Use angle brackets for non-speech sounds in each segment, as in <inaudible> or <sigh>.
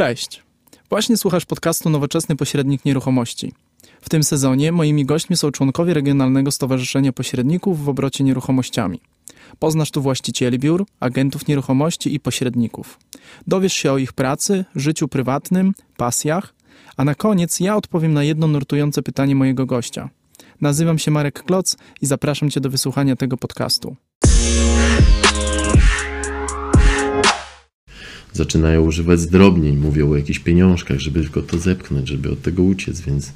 Cześć. Właśnie słuchasz podcastu Nowoczesny Pośrednik Nieruchomości. W tym sezonie moimi gośćmi są członkowie Regionalnego Stowarzyszenia Pośredników w obrocie nieruchomościami. Poznasz tu właścicieli biur, agentów nieruchomości i pośredników. Dowiesz się o ich pracy, życiu prywatnym, pasjach, a na koniec ja odpowiem na jedno nurtujące pytanie mojego gościa. Nazywam się Marek Kloc i zapraszam Cię do wysłuchania tego podcastu. Zaczynają używać zdrobnień, mówią o jakichś pieniążkach, żeby tylko to zepchnąć, żeby od tego uciec, więc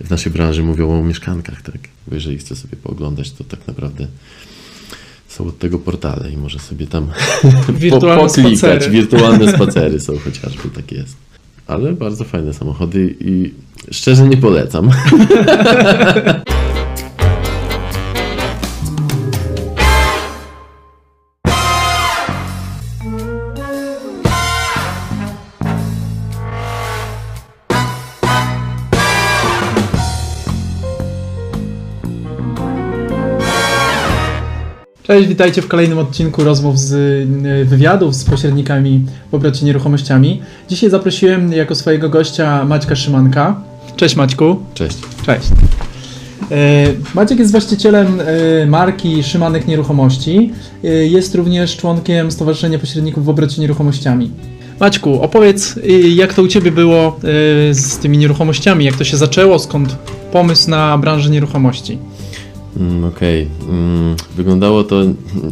w naszej branży mówią o mieszkankach, tak? Bo jeżeli chce sobie pooglądać, to tak naprawdę są od tego portale i może sobie tam <laughs> Wirtualne poklikać. spacery. Wirtualne <laughs> spacery są chociażby, tak jest. Ale bardzo fajne samochody i szczerze nie polecam. <laughs> Cześć, witajcie w kolejnym odcinku rozmów z y, wywiadów z pośrednikami w obrocie nieruchomościami. Dzisiaj zaprosiłem jako swojego gościa Maćka Szymanka. Cześć Maćku. Cześć. Cześć. E, Maciek jest właścicielem e, marki Szymanek Nieruchomości. E, Jest również członkiem Stowarzyszenia Pośredników w obrocie nieruchomościami. Maćku, opowiedz, y, jak to u Ciebie było z tymi nieruchomościami, jak to się zaczęło, skąd pomysł na branżę nieruchomości? Mm, Okej. Mm, Wyglądało to,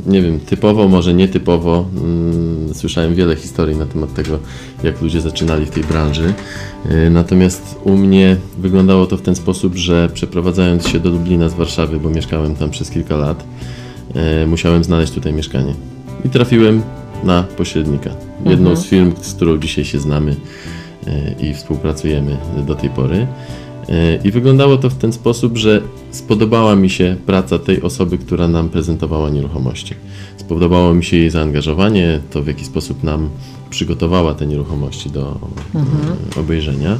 nie wiem, typowo, może nietypowo. Mm, Słyszałem wiele historii na temat tego, jak ludzie zaczynali w tej branży. Y, Natomiast u mnie wyglądało to w ten sposób, że przeprowadzając się do Lublina z Warszawy, bo mieszkałem tam przez kilka lat, y, musiałem znaleźć tutaj mieszkanie. I trafiłem na pośrednika. Jedną Mhm. z firm, z którą dzisiaj się znamy y, i współpracujemy do tej pory. I wyglądało to w ten sposób, że spodobała mi się praca tej osoby, która nam prezentowała nieruchomości. Spodobało mi się jej zaangażowanie, to w jaki sposób nam przygotowała te nieruchomości do e, obejrzenia.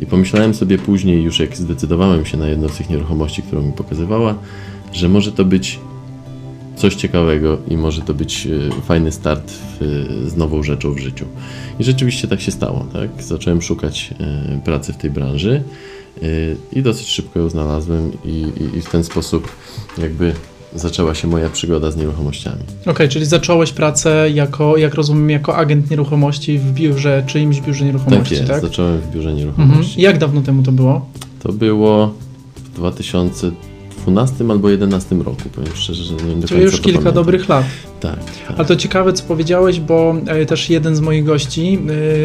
I pomyślałem sobie później, już jak zdecydowałem się na jedną z tych nieruchomości, którą mi pokazywała, że może to być coś ciekawego i może to być e, fajny start w, z nową rzeczą w życiu. I rzeczywiście tak się stało. Tak? Zacząłem szukać e, pracy w tej branży i dosyć szybko ją znalazłem i, i, i w ten sposób jakby zaczęła się moja przygoda z nieruchomościami. Okej, czyli zacząłeś pracę jako, jak rozumiem, jako agent nieruchomości w biurze, czyimś biurze Tak nieruchomości, jest, tak? zacząłem w biurze Mhm. nieruchomości. Jak dawno temu to było? To było w 2012 albo 2011 roku, powiem szczerze, że nie do Czyli już kilka pamiętam. dobrych lat. Tak, tak. A to ciekawe, co powiedziałeś, bo e, też jeden z moich gości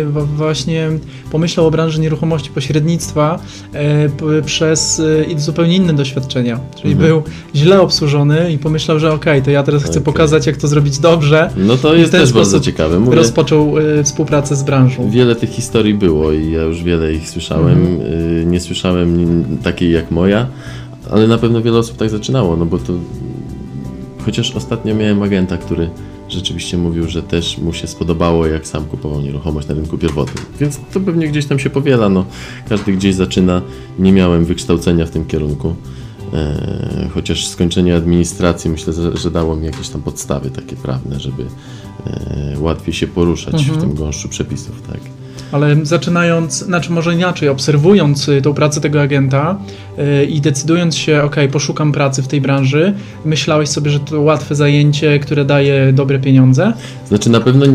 e, właśnie pomyślał o branży nieruchomości pośrednictwa e, przez zupełnie inne doświadczenia. Czyli Mhm. był źle obsłużony i pomyślał, że okej, to ja teraz chcę Okej. pokazać, jak to zrobić dobrze. No to jest też bardzo ciekawe. Mówię, Rozpoczął współpracę z branżą. Wiele tych historii było i ja już wiele ich słyszałem. Mhm. Y, Nie słyszałem takiej jak moja, ale na pewno wiele osób tak zaczynało, no bo to. Chociaż ostatnio miałem agenta, który rzeczywiście mówił, że też mu się spodobało, jak sam kupował nieruchomość na rynku pierwotnym. Więc to pewnie gdzieś tam się powiela. No, każdy gdzieś zaczyna. Nie miałem wykształcenia w tym kierunku. E, chociaż skończenie administracji myślę, że, że dało mi jakieś tam podstawy takie prawne, żeby e, łatwiej się poruszać Mhm. w tym gąszczu przepisów, tak. Ale zaczynając, znaczy może inaczej, obserwując y, tą pracę tego agenta i decydując się, ok, poszukam pracy w tej branży, myślałeś sobie, że to łatwe zajęcie, które daje dobre pieniądze? Znaczy na pewno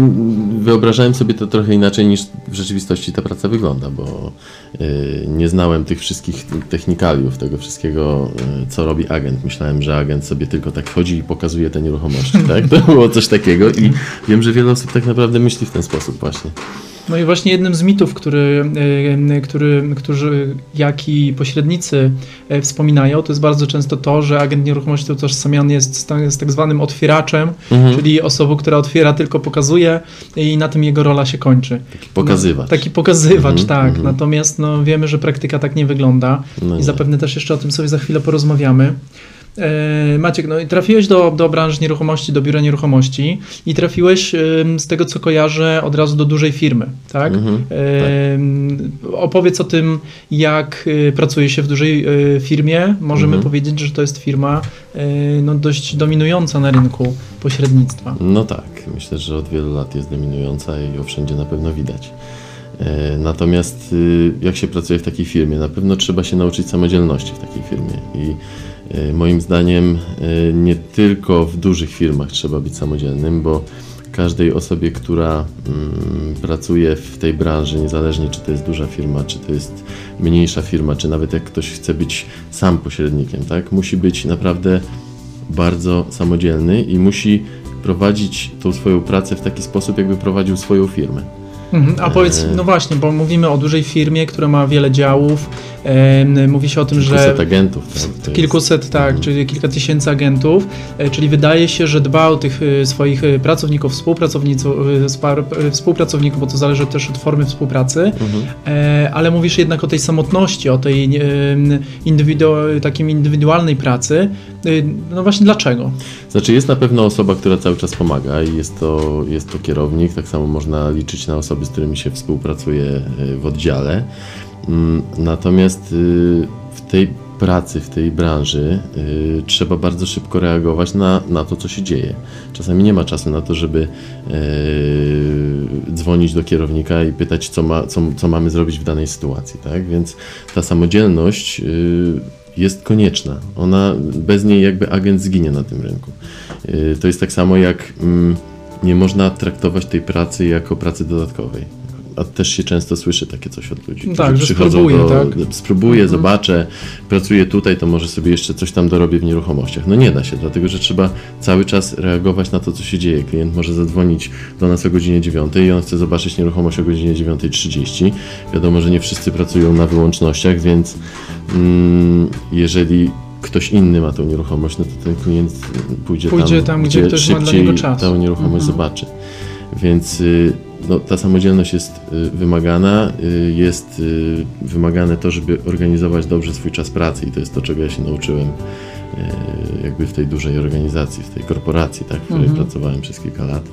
wyobrażałem sobie to trochę inaczej niż w rzeczywistości ta praca wygląda, bo y, nie znałem tych wszystkich technikaliów, tego wszystkiego, y, co robi agent. Myślałem, że agent sobie tylko tak chodzi i pokazuje te nieruchomości, <laughs> tak? To było coś takiego i wiem, że wiele osób tak naprawdę myśli w ten sposób właśnie. No i właśnie jednym z mitów, który, y, który, którzy jak i pośrednicy wspominają, to jest bardzo często to, że agent nieruchomości utożsamiany jest z, tak- z tak zwanym otwieraczem, Mhm. czyli osobą, która otwiera, tylko pokazuje i na tym jego rola się kończy. Taki pokazywacz. No, taki pokazywacz, Mhm, tak. mhm. Natomiast no, wiemy, że praktyka tak nie wygląda No i nie. zapewne też jeszcze o tym sobie za chwilę porozmawiamy. E, Maciek, no i trafiłeś do, do branży nieruchomości, do biura nieruchomości i trafiłeś z tego, co kojarzę, od razu do dużej firmy, tak? Mhm, Ym, Opowiedz o tym, jak y, pracuje się w dużej y, firmie. Możemy Mhm. powiedzieć, że to jest firma y, no, dość dominująca na rynku pośrednictwa. No tak, myślę, że od wielu lat jest dominująca i ją wszędzie na pewno widać. E, Natomiast jak się pracuje w takiej firmie? Na pewno trzeba się nauczyć samodzielności w takiej firmie i moim zdaniem e, nie tylko w dużych firmach trzeba być samodzielnym, bo każdej osobie, która mm, pracuje w tej branży, niezależnie czy to jest duża firma, czy to jest mniejsza firma, czy nawet jak ktoś chce być sam pośrednikiem, tak, musi być naprawdę bardzo samodzielny i musi prowadzić tą swoją pracę w taki sposób, jakby prowadził swoją firmę. Mhm. A powiedz, E. no właśnie, bo mówimy o dużej firmie, która ma wiele działów. Mówi się o tym, Kilkuset że agentów. Tak, kilkuset, tak, Mhm. czyli kilka tysięcy agentów, e, czyli wydaje się, że dba o tych e, swoich e, pracowników, współpracowników, współpracowników, bo to zależy też od formy współpracy, Mhm. ale mówisz jednak o tej samotności, o tej indywidu- takim indywidualnej pracy. No właśnie dlaczego? Znaczy jest na pewno osoba, która cały czas pomaga i jest to, jest to kierownik, tak samo można liczyć na osoby, z którymi się współpracuje w oddziale. Mm, Natomiast y, w tej pracy, w tej branży y, trzeba bardzo szybko reagować na, na to, co się dzieje. Czasami nie ma czasu na to, żeby y, dzwonić do kierownika i pytać, co, ma, co, co mamy zrobić w danej sytuacji. Tak? Więc ta samodzielność jest konieczna. Ona, bez niej jakby agent zginie na tym rynku. To jest tak samo jak mm, nie można traktować tej pracy jako pracy dodatkowej. A też się często słyszy takie coś od ludzi. którzy Tak, że przychodzą spróbuję, do, tak? Spróbuję, Mhm. zobaczę, pracuję tutaj, to może sobie jeszcze coś tam dorobię w nieruchomościach. No nie da się, dlatego że trzeba cały czas reagować na to, co się dzieje. Klient może zadzwonić do nas o godzinie 9 i on chce zobaczyć nieruchomość o godzinie 9.30. Wiadomo, że nie wszyscy pracują na wyłącznościach, więc mm, jeżeli ktoś inny ma tą nieruchomość, no to ten klient pójdzie, Pójdzie tam, gdzie ktoś ma dla szybciej niego czas. tą nieruchomość Mhm. zobaczy. Więc y, no, ta samodzielność jest y, wymagana, y, jest wymagane to, żeby organizować dobrze swój czas pracy i to jest to, czego ja się nauczyłem jakby w tej dużej organizacji, w tej korporacji, tak, w której Mhm. pracowałem przez kilka lat.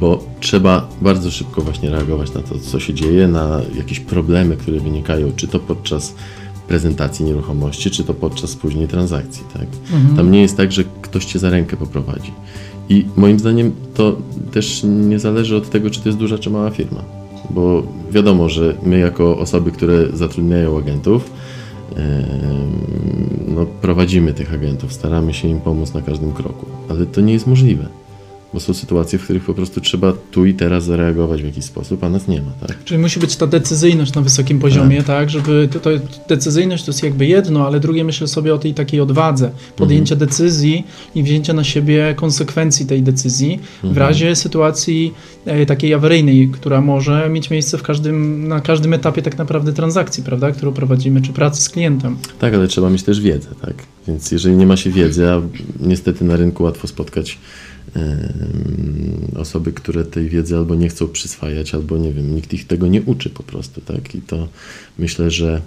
Bo trzeba bardzo szybko właśnie reagować na to, co się dzieje, na jakieś problemy, które wynikają, czy to podczas prezentacji nieruchomości, czy to podczas później transakcji. Tak? Mhm. Tam nie jest tak, że ktoś cię za rękę poprowadzi. I moim zdaniem to też nie zależy od tego, czy to jest duża czy mała firma. Bo wiadomo, że my jako osoby, które zatrudniają agentów, no, prowadzimy tych agentów, staramy się im pomóc na każdym kroku. Ale to nie jest możliwe. Bo są sytuacje, w których po prostu trzeba tu i teraz zareagować w jakiś sposób, a nas nie ma, tak? Czyli musi być ta decyzyjność na wysokim poziomie, tak, żeby to, to, decyzyjność to jest jakby jedno, ale drugie myślę sobie o tej takiej odwadze, podjęcia decyzji i wzięcia na siebie konsekwencji tej decyzji w Mhm. razie sytuacji e, takiej awaryjnej, która może mieć miejsce w każdym, na każdym etapie tak naprawdę transakcji, prawda, którą prowadzimy, czy pracy z klientem. Tak, ale trzeba mieć też wiedzę, tak? Więc jeżeli nie ma się wiedzy, a niestety na rynku łatwo spotkać osoby, które tej wiedzy albo nie chcą przyswajać, albo nie wiem, nikt ich tego nie uczy po prostu, tak? I to myślę, że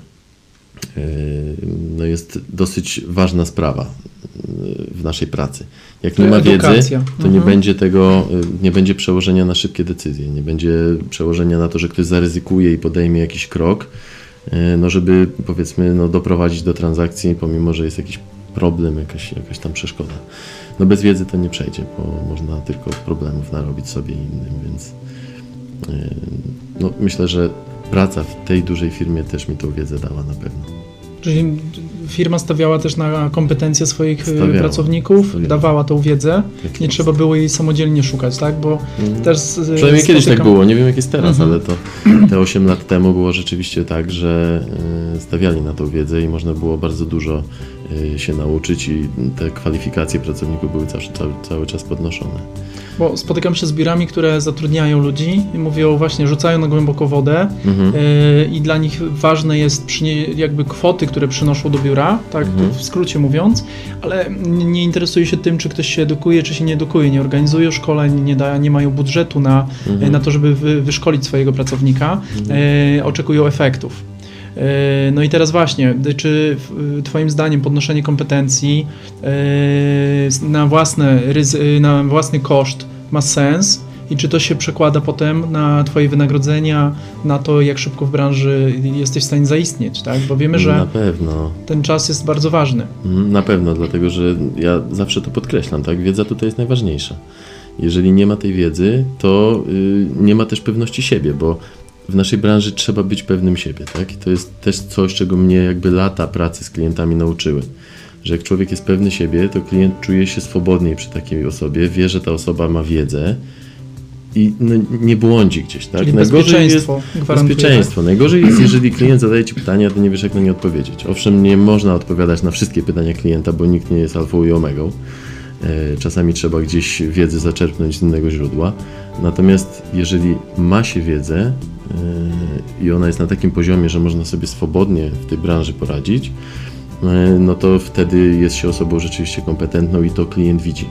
em, no jest dosyć ważna sprawa em, w naszej pracy. Jak nie ma wiedzy, to nie Mhm. będzie tego, y, nie będzie przełożenia na szybkie decyzje, nie będzie przełożenia na to, że ktoś zaryzykuje i podejmie jakiś krok, no żeby powiedzmy no, doprowadzić do transakcji, pomimo, że jest jakiś problem, jakaś, jakaś tam przeszkoda. No bez wiedzy to nie przejdzie, bo można tylko problemów narobić sobie i innym, więc y, no, myślę, że praca w tej dużej firmie też mi tą wiedzę dała na pewno. Czyli firma stawiała też na kompetencje swoich e, Stawiała, pracowników, stawiała. dawała tą wiedzę, Tak nie trzeba było jej samodzielnie szukać, tak, bo Mhm. też... Przynajmniej kiedyś tak spotykam- było, nie wiem jak jest teraz, Mhm. ale to te 8 lat temu było rzeczywiście tak, że y, stawiali na tą wiedzę i można było bardzo dużo się nauczyć i te kwalifikacje pracowników były cały, cały, cały czas podnoszone. Bo spotykam się z biurami, które zatrudniają ludzi i mówią właśnie, rzucają na głęboko wodę Mhm. yy, i dla nich ważne jest przynie- jakby kwoty, które przynoszą do biura, tak Mhm. w skrócie mówiąc, ale nie interesuje się tym, czy ktoś się edukuje, czy się nie edukuje, nie organizują szkoleń, nie, da, nie mają budżetu na, Mhm. na to, żeby wy, wyszkolić swojego pracownika, yy, oczekują efektów. Yy, No i teraz właśnie, czy Twoim zdaniem podnoszenie kompetencji yy, na, własne, ryzy- na własny koszt ma sens i czy to się przekłada potem na Twoje wynagrodzenia, na to, jak szybko w branży jesteś w stanie zaistnieć, tak? Bo wiemy, że ten czas jest bardzo ważny. Mhm, Na pewno, dlatego że ja zawsze to podkreślam, tak? Wiedza tutaj jest najważniejsza. Jeżeli nie ma tej wiedzy, to y, nie ma też pewności siebie, bo w naszej branży trzeba być pewnym siebie, tak? I to jest też coś, czego mnie jakby lata pracy z klientami nauczyły. Że jak człowiek jest pewny siebie, to klient czuje się swobodniej przy takiej osobie, wie, że ta osoba ma wiedzę i no, nie błądzi gdzieś, tak? Czyli bezpieczeństwo gwarantuje, bezpieczeństwo. Najgorzej jest, jeżeli klient zadaje Ci pytania, to nie wiesz, jak na nie odpowiedzieć. Owszem, nie można odpowiadać na wszystkie pytania klienta, bo nikt nie jest alfą i omegą. E, czasami trzeba gdzieś wiedzę zaczerpnąć z innego źródła. Natomiast jeżeli ma się wiedzę e, i ona jest na takim poziomie, że można sobie swobodnie w tej branży poradzić, e, no to wtedy jest się osobą rzeczywiście kompetentną i to klient widzi.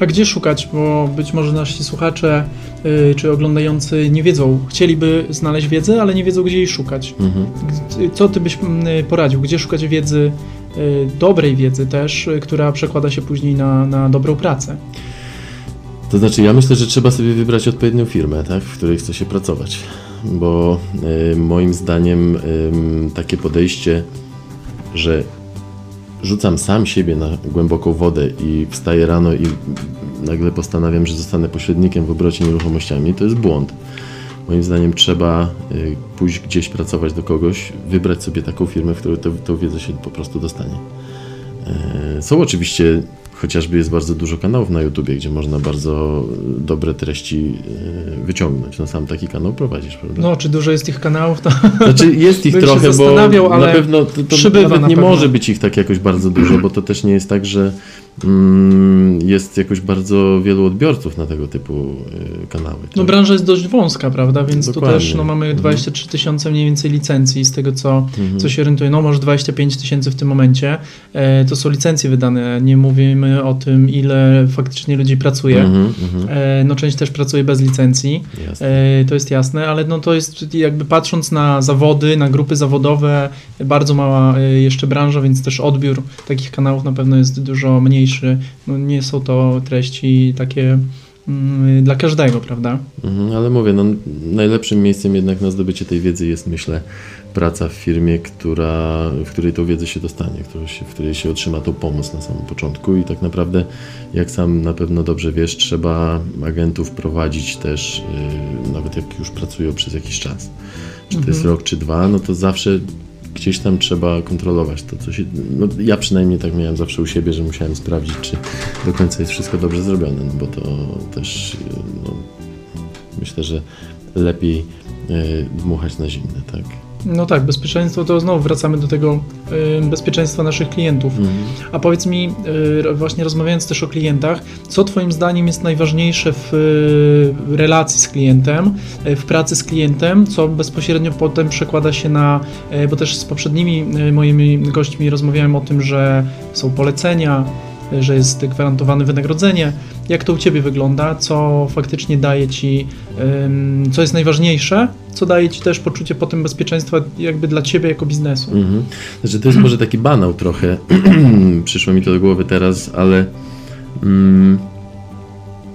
A gdzie szukać? Bo być może nasi słuchacze yy, czy oglądający nie wiedzą, chcieliby znaleźć wiedzę, ale nie wiedzą, gdzie jej szukać. Mhm. Co ty byś poradził? Gdzie szukać wiedzy, dobrej wiedzy też, yy, która przekłada się później na, na dobrą pracę? To znaczy, ja myślę, że trzeba sobie wybrać odpowiednią firmę, tak, w której chce się pracować. Bo y, moim zdaniem y, takie podejście, że rzucam sam siebie na głęboką wodę i wstaję rano i nagle postanawiam, że zostanę pośrednikiem w obrocie nieruchomościami, to jest błąd. Moim zdaniem trzeba y, pójść gdzieś pracować do kogoś, wybrać sobie taką firmę, w której tę wiedzę się po prostu dostanie. E, są oczywiście Chociażby jest bardzo dużo kanałów na YouTubie, gdzie można bardzo dobre treści e, wyciągnąć. No sam taki kanał prowadzisz, prawda? No, czy dużo jest tych kanałów? To znaczy jest <laughs> ich trochę, bo na pewno to, to nawet nie pewno. może być ich tak jakoś bardzo dużo, bo to też nie jest tak, że jest jakoś bardzo wielu odbiorców na tego typu y, kanały. No branża jest dość wąska, prawda? Więc Dokładnie. tu też no, mamy 23 mhm. tysiące mniej więcej licencji z tego, co, mhm. co się orientuje. No może 25 tysięcy w tym momencie. E, to są licencje wydane. Nie mówimy o tym, ile faktycznie ludzi pracuje. Mm -hmm, e, no część też pracuje bez licencji, e, to jest jasne, ale no to jest jakby patrząc na zawody, na grupy zawodowe, bardzo mała e, jeszcze branża, więc też odbiór takich kanałów na pewno jest dużo mniejszy. No nie są to treści takie mm, dla każdego, prawda? Mhm, ale mówię, no, najlepszym miejscem jednak na zdobycie tej wiedzy jest, myślę, praca w firmie, która, w której tą wiedzę się dostanie, w której się otrzyma tą pomoc na samym początku i tak naprawdę, jak sam na pewno dobrze wiesz, trzeba agentów prowadzić też, yy, nawet jak już pracują przez jakiś czas. Czy to mhm. jest rok, czy dwa, no to zawsze gdzieś tam trzeba kontrolować to, co się. No, ja przynajmniej tak miałem zawsze u siebie, że musiałem sprawdzić, czy do końca jest wszystko dobrze zrobione, no bo to też no, myślę, że lepiej yy, dmuchać na zimne, tak. No tak, bezpieczeństwo to znowu wracamy do tego y, bezpieczeństwa naszych klientów. Mhm. A powiedz mi, y, właśnie rozmawiając też o klientach, co Twoim zdaniem jest najważniejsze w y, relacji z klientem, y, w pracy z klientem, co bezpośrednio potem przekłada się na, y, bo też z poprzednimi y, moimi gośćmi rozmawiałem o tym, że są polecenia, że jest gwarantowane wynagrodzenie. Jak to u Ciebie wygląda? Co faktycznie daje Ci, co jest najważniejsze, co daje Ci też poczucie potem bezpieczeństwa jakby dla Ciebie jako biznesu? Mhm. Znaczy to jest może taki banał trochę, <clears throat> przyszło mi to do głowy teraz, ale mm,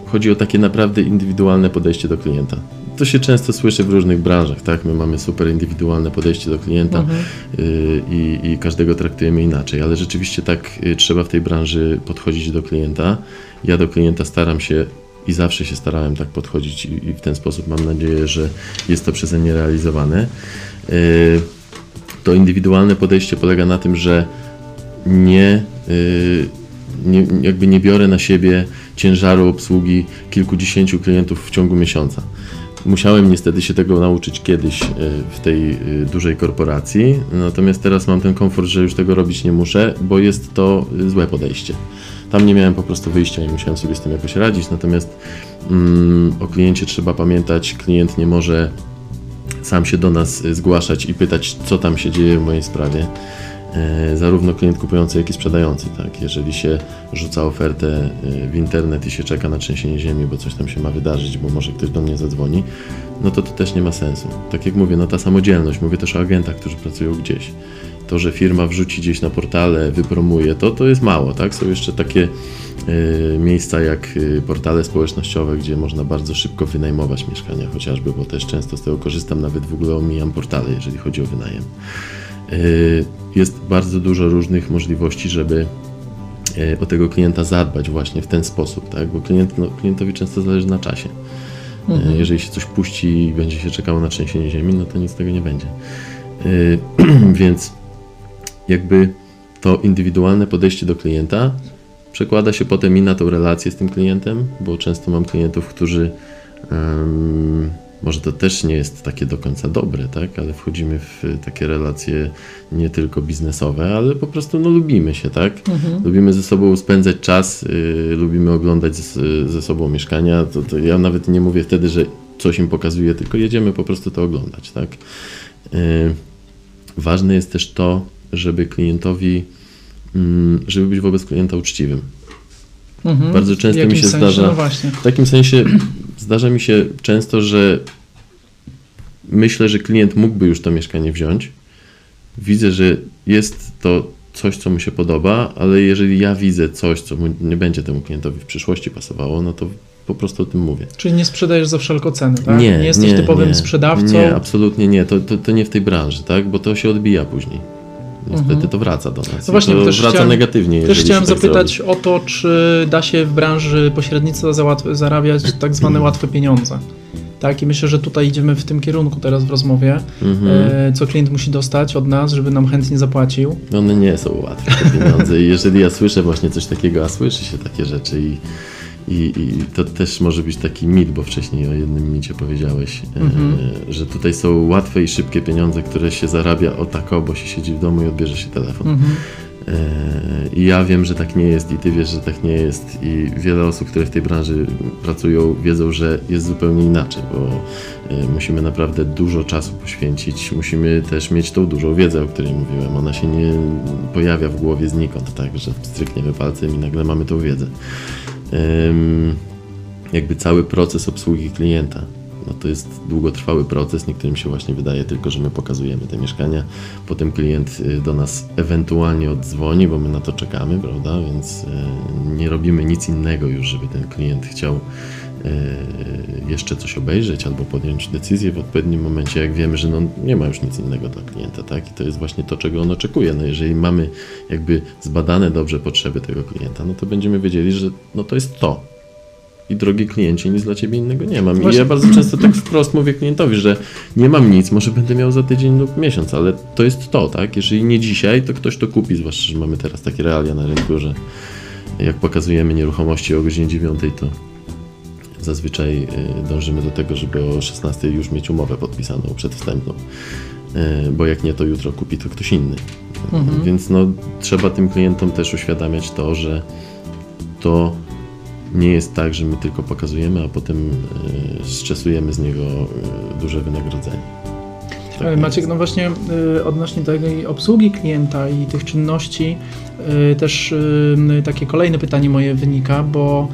chodzi o takie naprawdę indywidualne podejście do klienta to się często słyszy w różnych branżach, tak? My mamy super indywidualne podejście do klienta mhm. y, i, i, każdego traktujemy inaczej, ale rzeczywiście tak y, trzeba w tej branży podchodzić do klienta. Ja do klienta staram się i zawsze się starałem tak podchodzić i, w ten sposób mam nadzieję, że jest to przeze mnie realizowane. Y, to indywidualne podejście polega na tym, że nie, nie, jakby nie biorę na siebie ciężaru obsługi kilkudziesięciu klientów w ciągu miesiąca. Musiałem niestety się tego nauczyć kiedyś e, w tej e, dużej korporacji, natomiast teraz mam ten komfort, że już tego robić nie muszę, bo jest to złe podejście. Tam nie miałem po prostu wyjścia i musiałem sobie z tym jakoś radzić, natomiast mm, o kliencie trzeba pamiętać, klient nie może sam się do nas zgłaszać i pytać, co tam się dzieje w mojej sprawie. E, zarówno klient kupujący, jak i sprzedający. Tak? Jeżeli się rzuca ofertę e, w internet i się czeka na trzęsienie ziemi, bo coś tam się ma wydarzyć, bo może ktoś do mnie zadzwoni, no to to też nie ma sensu. Tak jak mówię, no ta samodzielność, mówię też o agentach, którzy pracują gdzieś. To, że firma wrzuci gdzieś na portale, wypromuje to, to jest mało, tak? Są jeszcze takie y, miejsca jak y, portale społecznościowe, gdzie można bardzo szybko wynajmować mieszkania chociażby, bo też często z tego korzystam, nawet w ogóle omijam portale, jeżeli chodzi o wynajem. Y, jest bardzo dużo różnych możliwości, żeby y, o tego klienta zadbać właśnie w ten sposób, tak? bo klient, no, klientowi często zależy na czasie. Mhm. Jeżeli się coś puści i będzie się czekało na trzęsienie ziemi, no to nic z tego nie będzie. <clears throat> Więc jakby to indywidualne podejście do klienta przekłada się potem i na tą relację z tym klientem, bo często mam klientów, którzy um, może to też nie jest takie do końca dobre, tak? ale wchodzimy w takie relacje nie tylko biznesowe, ale po prostu no, lubimy się, tak? Mhm. Lubimy ze sobą spędzać czas, y, lubimy oglądać ze, ze sobą mieszkania. To, to, ja nawet nie mówię wtedy, że coś im pokazuję, tylko jedziemy po prostu to oglądać, tak? Y, ważne jest też to, żeby klientowi, y, żeby być wobec klienta uczciwym. Mhm. Bardzo często mi się sensie? zdarza. No w takim sensie zdarza mi się często, że myślę, że klient mógłby już to mieszkanie wziąć. Widzę, że jest to coś, co mu się podoba, ale jeżeli ja widzę coś, co nie będzie temu klientowi w przyszłości pasowało, no to po prostu o tym mówię. Czyli nie sprzedajesz za wszelką cenę, tak? Nie, nie jesteś nie, typowym nie, sprzedawcą? Nie, absolutnie nie. To, to, to nie w tej branży, tak? Bo to się odbija później. Niestety mhm. to wraca do nas. No właśnie, to też wraca chciałem, negatywnie. Też chciałem tak zapytać zrobi. o to, czy da się w branży pośrednictwa zarabiać tak zwane łatwe pieniądze. Tak, i myślę, że tutaj idziemy w tym kierunku teraz w rozmowie. Mhm. E, co klient musi dostać od nas, żeby nam chętnie zapłacił. One nie są łatwe te pieniądze. I jeżeli ja słyszę właśnie coś takiego, a słyszy się takie rzeczy i i, I, to też może być taki mit, bo wcześniej o jednym micie powiedziałeś, mhm. e, że tutaj są łatwe i szybkie pieniądze, które się zarabia o tako, bo się siedzi w domu i odbierze się telefon. Mhm. E, I ja wiem, że tak nie jest i ty wiesz, że tak nie jest i wiele osób, które w tej branży pracują, wiedzą, że jest zupełnie inaczej, bo e, musimy naprawdę dużo czasu poświęcić, musimy też mieć tą dużą wiedzę, o której mówiłem. Ona się nie pojawia w głowie znikąd, tak, że strykniemy palcem i nagle mamy tą wiedzę jakby cały proces obsługi klienta. No to jest długotrwały proces, niektórym się właśnie wydaje tylko, że my pokazujemy te mieszkania, potem klient y, do nas ewentualnie oddzwoni, bo my na to czekamy, prawda, więc y, nie robimy nic innego już, żeby ten klient chciał jeszcze coś obejrzeć albo podjąć decyzję w odpowiednim momencie, jak wiemy, że no nie ma już nic innego dla klienta, tak? I to jest właśnie to, czego on oczekuje. No jeżeli mamy jakby zbadane dobrze potrzeby tego klienta, no to będziemy wiedzieli, że no to jest to, i drogi kliencie, nic dla ciebie innego nie mam. Właśnie. I ja bardzo często tak wprost mówię klientowi, że nie mam nic, może będę miał za tydzień lub miesiąc, ale to jest to, tak? Jeżeli nie dzisiaj, to ktoś to kupi, zwłaszcza, że mamy teraz takie realia na rynku, że jak pokazujemy nieruchomości o godzinie 9, to zazwyczaj y, dążymy do tego, żeby o 16 już mieć umowę podpisaną przedwstępną, y, bo jak nie, to jutro kupi to ktoś inny. Mhm. Więc no, trzeba tym klientom też uświadamiać to, że to nie jest tak, że my tylko pokazujemy, a potem strzesujemy z niego duże wynagrodzenie. Tak Maciek, no właśnie odnośnie tej obsługi klienta i tych czynności, Y, też y, takie kolejne pytanie moje wynika, bo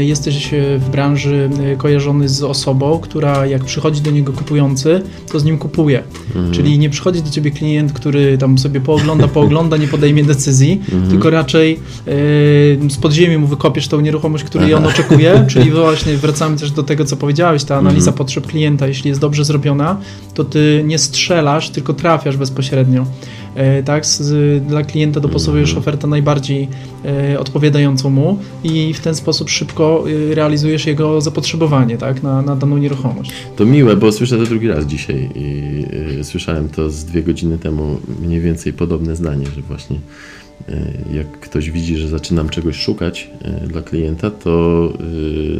y, jesteś w branży kojarzony z osobą, która jak przychodzi do niego kupujący, to z nim kupuje. Mhm. Czyli nie przychodzi do ciebie klient, który tam sobie poogląda, poogląda, nie podejmie decyzji, mhm. tylko raczej z podziemi mu wykopiesz tą nieruchomość, której on oczekuje. <laughs> Czyli właśnie wracamy też do tego, co powiedziałeś, ta analiza mhm. potrzeb klienta, jeśli jest dobrze zrobiona, to ty nie strzelasz, tylko trafiasz bezpośrednio. E, tak, z, dla klienta dopasowujesz ofertę najbardziej e, odpowiadającą mu i w ten sposób szybko e, realizujesz jego zapotrzebowanie tak, na, na daną nieruchomość. To miłe, bo słyszę to drugi raz dzisiaj i słyszałem to z dwie godziny temu mniej więcej podobne zdanie, że właśnie jak ktoś widzi, że zaczynam czegoś szukać e, dla klienta, to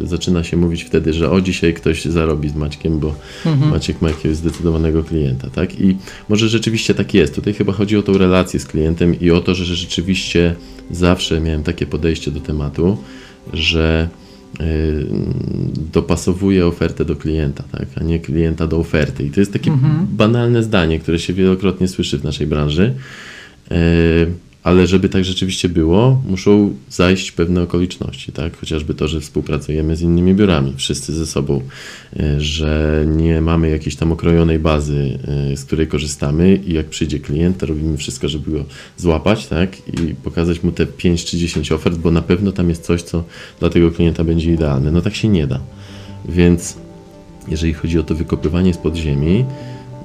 e, zaczyna się mówić wtedy, że o dzisiaj ktoś zarobi z Maćkiem, bo mhm. Maciek ma jakiegoś zdecydowanego klienta, tak? I może rzeczywiście tak jest. Tutaj chyba chodzi o tą relację z klientem i o to, że rzeczywiście zawsze miałem takie podejście do tematu, że dopasowuje ofertę do klienta, tak, a nie klienta do oferty. I to jest takie mhm. banalne zdanie, które się wielokrotnie słyszy w naszej branży ale żeby tak rzeczywiście było, muszą zajść pewne okoliczności, tak? Chociażby to, że współpracujemy z innymi biurami, wszyscy ze sobą, e, że nie mamy jakiejś tam okrojonej bazy, e, z której korzystamy i jak przyjdzie klient, to robimy wszystko, żeby go złapać, tak? I pokazać mu te 5 czy 10 ofert, bo na pewno tam jest coś, co dla tego klienta będzie idealne. No tak się nie da. Więc jeżeli chodzi o to wykopywanie z podziemi,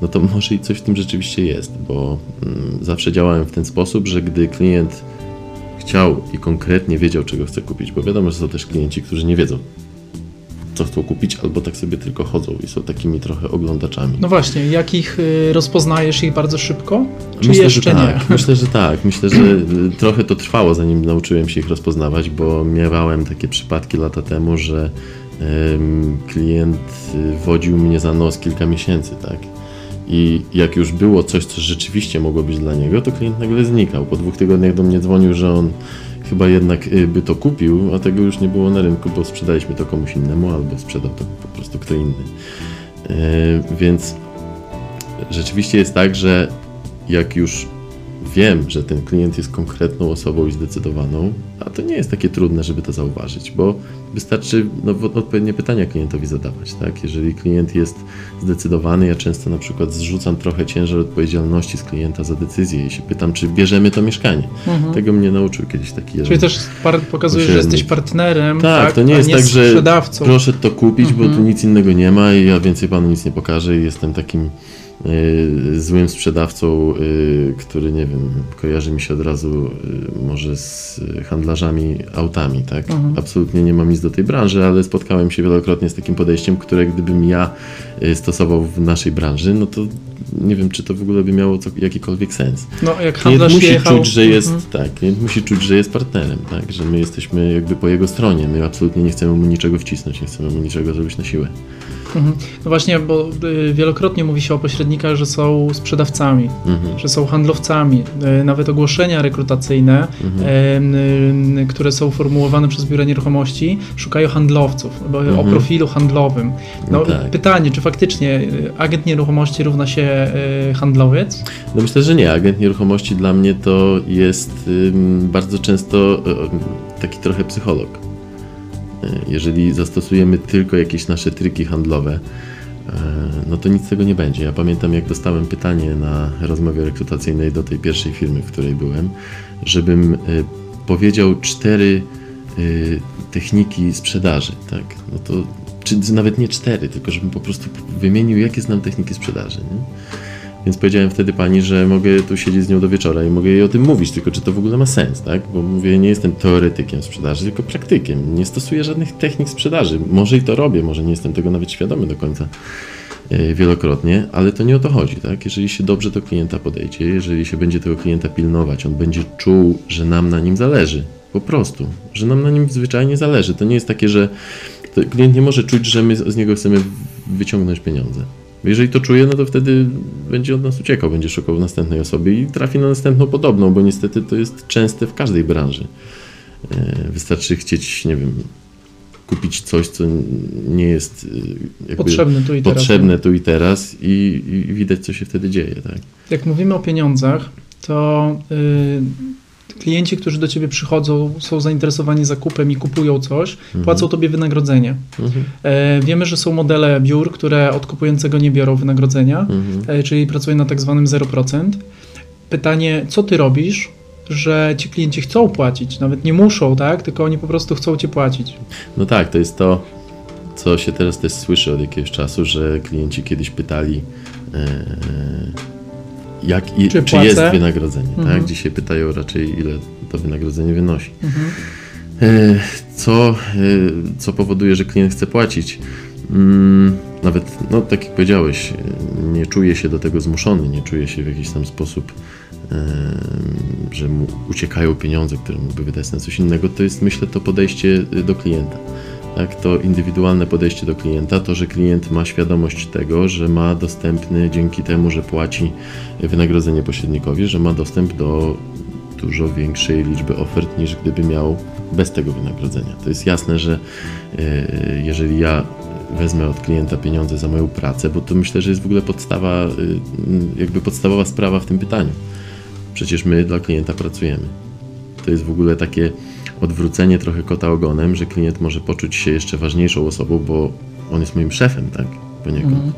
no to może i coś w tym rzeczywiście jest, bo mm, zawsze działałem w ten sposób, że gdy klient chciał i konkretnie wiedział, czego chce kupić, bo wiadomo, że są też klienci, którzy nie wiedzą, co chcą kupić, albo tak sobie tylko chodzą i są takimi trochę oglądaczami. No właśnie, jak ich y, rozpoznajesz ich bardzo szybko? Czy myślę, jeszcze tak. nie? <laughs> Myślę, że tak. Myślę, że y, trochę to trwało, zanim nauczyłem się ich rozpoznawać, bo miewałem takie przypadki lata temu, że klient y, wodził mnie za nos kilka miesięcy, tak? I jak już było coś, co rzeczywiście mogło być dla niego, to klient nagle znikał. Po dwóch tygodniach do mnie dzwonił, że on chyba jednak y, by to kupił, a tego już nie było na rynku, bo sprzedaliśmy to komuś innemu, albo sprzedał to po prostu kto inny. E, Więc rzeczywiście jest tak, że jak już wiem, że ten klient jest konkretną osobą i zdecydowaną, a to nie jest takie trudne, żeby to zauważyć, bo wystarczy no, odpowiednie pytania klientowi zadawać. Tak? Jeżeli klient jest zdecydowany, ja często na przykład zrzucam trochę ciężar odpowiedzialności z klienta za decyzję i się pytam, czy bierzemy to mieszkanie. Tego mnie nauczył kiedyś taki jeden Mhm. Czyli też pokazujesz, że jesteś partnerem, tak, tak, to nie jest nie tak, że proszę to kupić, bo Mhm. tu nic innego nie ma i ja więcej panu nic nie pokażę i jestem takim złym sprzedawcą, y, który nie wiem, kojarzy mi się od razu y, może z handlarzami autami, tak? Mhm. Absolutnie nie mam nic do tej branży, ale spotkałem się wielokrotnie z takim podejściem, które gdybym ja y, stosował w naszej branży, no to nie wiem, czy to w ogóle by miało co, jakikolwiek sens. No, jak Klient handlarz musi jechał... czuć, że jest, Mhm. tak, klient musi czuć, że jest partnerem, tak, że my jesteśmy jakby po jego stronie, my absolutnie nie chcemy mu niczego wcisnąć, nie chcemy mu niczego zrobić na siłę. Mhm. No właśnie, bo y, wielokrotnie mówi się o pośrednikach, że są sprzedawcami, Mhm. że są handlowcami. Y, Nawet ogłoszenia rekrutacyjne, Mhm. y, które są formułowane przez biura nieruchomości, szukają handlowców, o Mhm. profilu handlowym. No, No tak. Pytanie, czy faktycznie agent nieruchomości równa się handlowiec? No myślę, że nie. Agent nieruchomości dla mnie to jest bardzo często taki trochę psycholog. Y, Jeżeli zastosujemy tylko jakieś nasze triki handlowe, y, no to nic z tego nie będzie. Ja pamiętam, jak dostałem pytanie na rozmowie rekrutacyjnej do tej pierwszej firmy, w której byłem, żebym y, powiedział cztery techniki sprzedaży, tak? No to, czy nawet nie cztery, tylko żebym po prostu wymienił, jakie znam techniki sprzedaży, nie? Więc powiedziałem wtedy pani, że mogę tu siedzieć z nią do wieczora i mogę jej o tym mówić, tylko czy to w ogóle ma sens, tak? Bo mówię, nie jestem teoretykiem sprzedaży, tylko praktykiem. Nie stosuję żadnych technik sprzedaży. Może i to robię, może nie jestem tego nawet świadomy do końca e, wielokrotnie, ale to nie o to chodzi, tak? Jeżeli się dobrze do klienta podejdzie, jeżeli się będzie tego klienta pilnować, on będzie czuł, że nam na nim zależy. Po prostu, że nam na nim zwyczajnie zależy. To nie jest takie, że klient nie może czuć, że my z niego chcemy wyciągnąć pieniądze. Jeżeli to czuje, no to wtedy będzie od nas uciekał, będzie szukał następnej osoby i trafi na następną podobną, bo niestety to jest częste w każdej branży. E, Wystarczy chcieć, nie wiem, kupić coś, co nie jest e, jakby Potrzebny tu i teraz. potrzebne tu i teraz i, i widać, co się wtedy dzieje. Tak? Jak mówimy o pieniądzach, to y, klienci, którzy do ciebie przychodzą, są zainteresowani zakupem i kupują coś, płacą tobie wynagrodzenie. Mhm. E, wiemy, że są modele biur, które od kupującego nie biorą wynagrodzenia, Mhm. e, czyli pracują na tak zwanym 0%. Pytanie, co ty robisz, że ci klienci chcą płacić? Nawet nie muszą, tak? Tylko oni po prostu chcą cię płacić. No tak, to jest to, co się teraz też słyszy od jakiegoś czasu, że klienci kiedyś pytali, e, jak i, Czy czy, jest wynagrodzenie. Mhm. Tak? Dzisiaj pytają raczej, ile to wynagrodzenie wynosi. Mhm. E, Co, e, co powoduje, że klient chce płacić? Mm, Nawet, no tak jak powiedziałeś, e, nie czuje się do tego zmuszony, nie czuje się w jakiś tam sposób, że mu uciekają pieniądze, które mógłby wydać na coś innego. To jest, myślę, to podejście do klienta. Tak, to indywidualne podejście do klienta, to, że klient ma świadomość tego, że ma dostępny dzięki temu, że płaci wynagrodzenie pośrednikowi, że ma dostęp do dużo większej liczby ofert niż gdyby miał bez tego wynagrodzenia. To jest jasne, że e, jeżeli ja wezmę od klienta pieniądze za moją pracę, bo to myślę, że jest w ogóle podstawa, e, jakby podstawowa sprawa w tym pytaniu. Przecież my dla klienta pracujemy. To jest w ogóle takie odwrócenie trochę kota ogonem, że klient może poczuć się jeszcze ważniejszą osobą, bo on jest moim szefem, tak? Poniekąd. Mhm.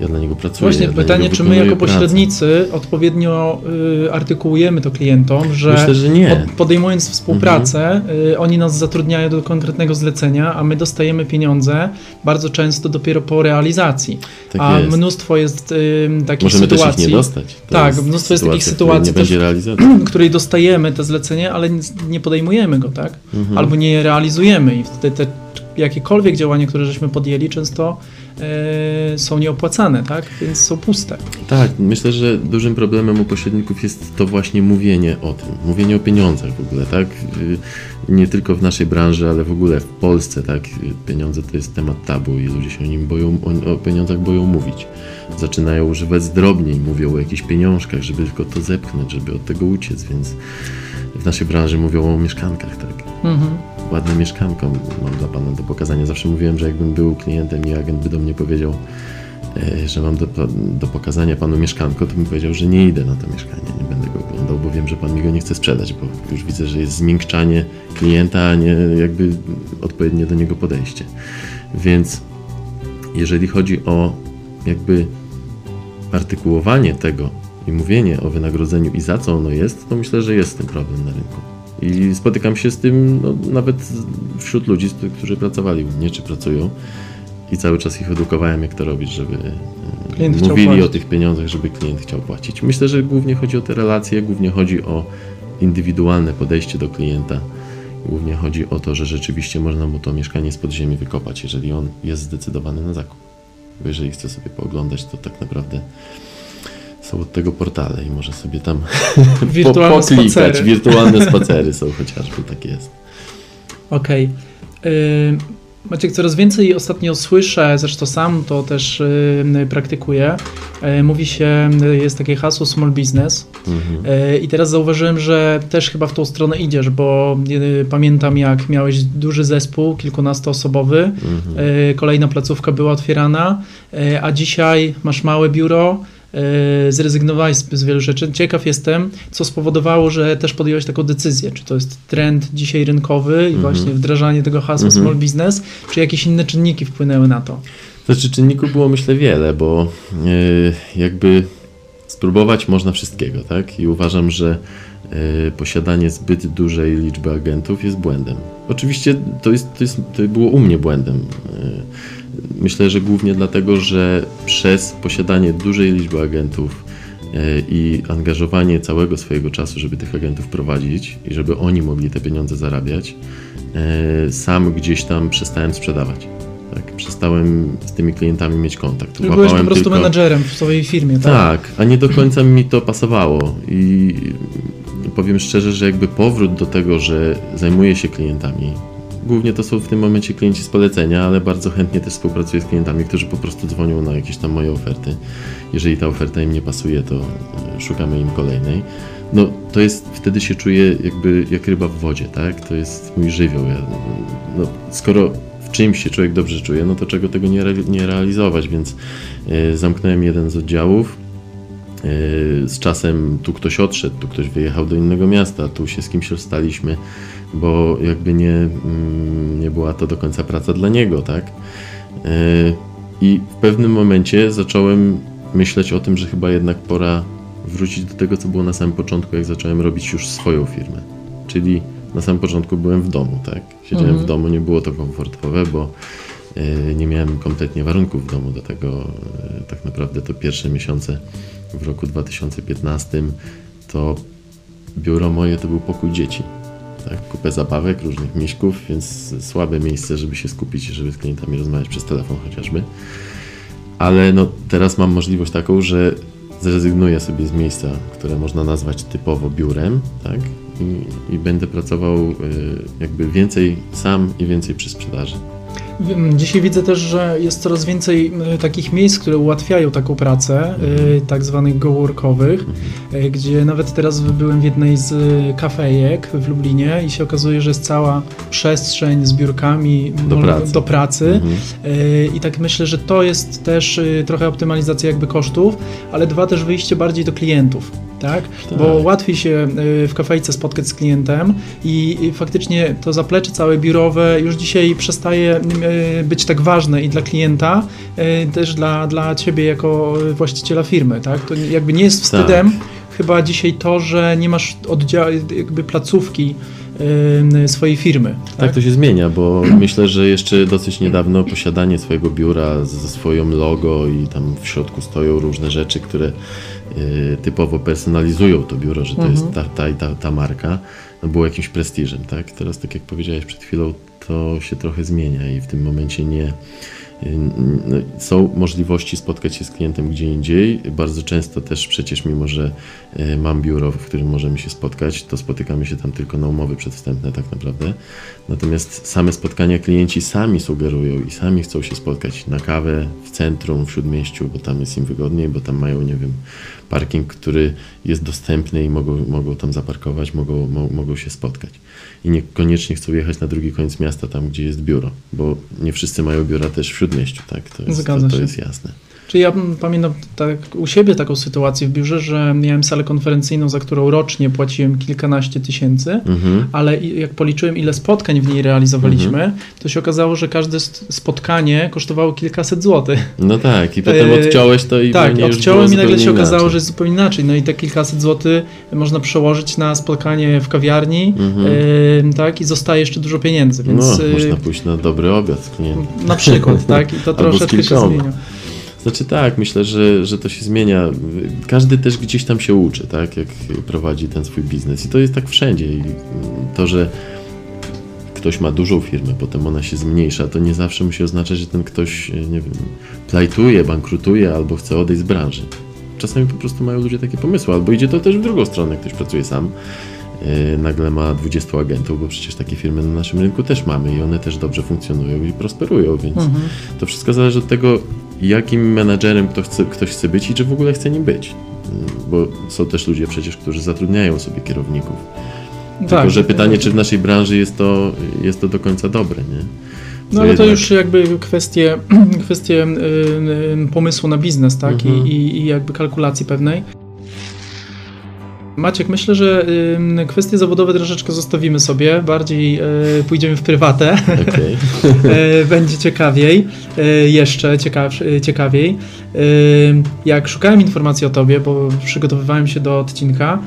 Ja dla niego pracuję. Właśnie ja pytanie, czy my jako pracę. pośrednicy odpowiednio y, artykułujemy to klientom, że Myślę, że nie. pod, podejmując współpracę, y, oni nas zatrudniają do konkretnego zlecenia, a my dostajemy pieniądze bardzo często dopiero po realizacji. Tak a jest. mnóstwo jest y, takich Możemy też ich sytuacji, nie dostać. To Tak, mnóstwo jest takich sytuacji też- <clears throat> której dostajemy te zlecenie, ale nie podejmujemy go, tak? Mhm. Albo nie je realizujemy i wtedy te jakiekolwiek działania, które żeśmy podjęli, często są nieopłacane, tak? Więc są puste. Tak, myślę, że dużym problemem u pośredników jest to właśnie mówienie o tym, mówienie o pieniądzach w ogóle, tak? Y, nie tylko w naszej branży, ale w ogóle w Polsce, tak? Pieniądze to jest temat tabu i ludzie się o nim boją, o, pieniądzach boją mówić. Zaczynają używać zdrobniej, mówią o jakichś pieniążkach, żeby tylko to zepchnąć, żeby od tego uciec, więc w naszej branży mówią o mieszkankach, tak? Mhm. Ładne mieszkanko mam dla Pana do pokazania. Zawsze mówiłem, że jakbym był klientem i agent by do mnie powiedział, e, że mam do, do pokazania Panu mieszkanko, to bym powiedział, że nie idę na to mieszkanie, nie będę go oglądał, bo wiem, że Pan mi go nie chce sprzedać, bo już widzę, że jest zmiękczanie klienta, a nie jakby odpowiednie do niego podejście. Więc jeżeli chodzi o jakby artykułowanie tego i mówienie o wynagrodzeniu i za co ono jest, to myślę, że jest tym problem na rynku. I spotykam się z tym no, nawet wśród ludzi, którzy pracowali u mnie, czy pracują. I cały czas ich edukowałem, jak to robić, żeby e, klient mówili o tych pieniądzach, żeby klient chciał płacić. Myślę, że głównie chodzi o te relacje, głównie chodzi o indywidualne podejście do klienta. Głównie chodzi o to, że rzeczywiście można mu to mieszkanie z podziemi wykopać, jeżeli on jest zdecydowany na zakup. Bo jeżeli chce sobie pooglądać, to tak naprawdę są od tego portale i może sobie tam <laughs> wirtualne po, poklikać. Spacery. Wirtualne <laughs> spacery są chociażby, tak jest. Okej. Okay. Maciek, coraz więcej ostatnio słyszę, zresztą sam to też y, praktykuję. Y, mówi się, y, jest takie hasło small business. Mhm. Y, I teraz zauważyłem, że też chyba w tą stronę idziesz, bo y, pamiętam jak miałeś duży zespół, kilkunastoosobowy, mhm. Y, kolejna placówka była otwierana, a dzisiaj masz małe biuro, zrezygnowałeś z, wielu rzeczy. Ciekaw jestem, co spowodowało, że też podjąłeś taką decyzję. Czy to jest trend dzisiaj rynkowy i mhm. właśnie wdrażanie tego hasła mhm. small business, czy jakieś inne czynniki wpłynęły na to? Znaczy czynników było myślę wiele, bo yy, jakby spróbować można wszystkiego, tak? I uważam, że yy, posiadanie zbyt dużej liczby agentów jest błędem. Oczywiście to, jest, to, jest, to było u mnie błędem. Myślę, że głównie dlatego, że przez posiadanie dużej liczby agentów e, i angażowanie całego swojego czasu, żeby tych agentów prowadzić i żeby oni mogli te pieniądze zarabiać, e, sam gdzieś tam przestałem sprzedawać. Tak, przestałem z tymi klientami mieć kontakt. Czyli byłeś po prostu tylko... menadżerem w swojej firmie, tak? Tak, a nie do końca mi to pasowało i powiem szczerze, że jakby powrót do tego, że zajmuję się klientami, Głównie to są w tym momencie klienci z polecenia, ale bardzo chętnie też współpracuję z klientami, którzy po prostu dzwonią na jakieś tam moje oferty. Jeżeli ta oferta im nie pasuje, to e, szukamy im kolejnej. No to jest, wtedy się czuję jakby jak ryba w wodzie, tak? To jest mój żywioł. Ja, no, skoro w czymś się człowiek dobrze czuje, no to czego tego nie, re, nie realizować, więc y, zamknąłem jeden z oddziałów. Y, z czasem tu ktoś odszedł, tu ktoś wyjechał do innego miasta, tu się z kimś rozstaliśmy bo jakby nie, mm, nie była to do końca praca dla niego, tak? E, I w pewnym momencie zacząłem myśleć o tym, że chyba jednak pora wrócić do tego, co było na samym początku, jak zacząłem robić już swoją firmę. Czyli na samym początku byłem w domu, tak? Siedziałem mhm. w domu, nie było to komfortowe, bo nie miałem kompletnie warunków w domu do tego. E, tak naprawdę to pierwsze miesiące w roku 2015 to biuro moje to był pokój dzieci tak, kupę zabawek, różnych miśków, więc słabe miejsce, żeby się skupić żeby z klientami rozmawiać przez telefon chociażby. Ale no, teraz mam możliwość taką, że zrezygnuję sobie z miejsca, które można nazwać typowo biurem, tak? I, i będę pracował y, jakby więcej sam i więcej przy sprzedaży. Dzisiaj widzę też, że jest coraz więcej e, takich miejsc, które ułatwiają taką pracę, e, mhm. tak zwanych go-workowych. E, gdzie nawet teraz byłem w jednej z kafejek w Lublinie i się okazuje, że jest cała przestrzeń z biurkami do pracy. Do pracy. Mhm. I tak myślę, że to jest też trochę optymalizacja jakby kosztów, ale dwa też wyjście bardziej do klientów tak? tak? Bo łatwiej się y, w kafejce spotkać z klientem i faktycznie to zaplecze całe biurowe już dzisiaj przestaje y, być tak ważne i dla klienta, y, też dla, dla ciebie jako właściciela firmy, tak? To jakby nie jest wstydem tak. chyba dzisiaj to, że nie masz oddziału, jakby placówki swojej firmy. Tak? tak? to się zmienia, bo <clears throat> myślę, że jeszcze dosyć niedawno posiadanie swojego biura ze swoją logo i tam w środku stoją różne rzeczy, które typowo personalizują to biuro, że to mhm. jest ta, ta i ta, ta marka, no było jakimś prestiżem, tak? Teraz, tak jak powiedziałeś przed chwilą, to się trochę zmienia i w tym momencie nie. No, Są możliwości spotkać się z klientem gdzie indziej. Bardzo często też przecież, mimo że e, mam biuro, w którym możemy się spotkać, to spotykamy się tam tylko na umowy przedwstępne tak naprawdę. Natomiast same spotkania klienci sami sugerują i sami chcą się spotkać na kawę w centrum, w śródmieściu, bo tam jest im wygodniej, bo tam mają, nie wiem, parking, który jest dostępny i mogą, mogą tam zaparkować, mogą, mo, mogą się spotkać. I niekoniecznie chcą jechać na drugi koniec miasta, tam gdzie jest biuro, bo nie wszyscy mają biura też w śródmieściu, tak? To jest, Zgadza to, to się. jest jasne. Czyli ja pamiętam tak u siebie taką sytuację w biurze, że miałem salę konferencyjną, za którą rocznie płaciłem kilkanaście tysięcy, Mhm. ale jak policzyłem, ile spotkań w niej realizowaliśmy, to się okazało, że każde spotkanie kosztowało kilkaset złotych. No tak, i potem Yy, odciąłeś to i tak, odciąłem i nagle się okazało, inaczej. że jest zupełnie inaczej. No i te kilkaset złotych można przełożyć na spotkanie w kawiarni, Mhm. yy, tak, i zostaje jeszcze dużo pieniędzy, więc No, yy, można pójść na dobry obiad z klientem. na przykład, tak, i to troszeczkę się zmienia. Znaczy tak, myślę, że, że to się zmienia. Każdy też gdzieś tam się uczy, tak, jak prowadzi ten swój biznes. I to jest tak wszędzie. I to, że ktoś ma dużą firmę, potem ona się zmniejsza, to nie zawsze musi oznaczać, że ten ktoś, nie wiem, plajtuje, bankrutuje albo chce odejść z branży. Czasami po prostu mają ludzie takie pomysły, albo idzie to też w drugą stronę, ktoś pracuje sam. yy, Nagle ma 20 agentów, bo przecież takie firmy na naszym rynku też mamy i one też dobrze funkcjonują i prosperują, więc Mhm. to wszystko zależy od tego, jakim menadżerem kto chce, ktoś chce być i czy w ogóle chce nim być. Mm, Bo są też ludzie przecież, którzy zatrudniają sobie kierowników. Tylko, Tak, że pytanie, czy w naszej branży jest to, jest to do końca dobre, nie? No Co ale to jednak- już jakby kwestie, <clears throat> kwestie y, y, pomysłu na biznes, tak? Mhm. I, I jakby kalkulacji pewnej. Maciek, myślę, że kwestie zawodowe troszeczkę zostawimy sobie, bardziej y, pójdziemy w prywatę, Okej. y, <laughs> będzie ciekawiej, y, jeszcze ciekaw, ciekawiej. Jak szukałem informacji o tobie, bo przygotowywałem się do odcinka,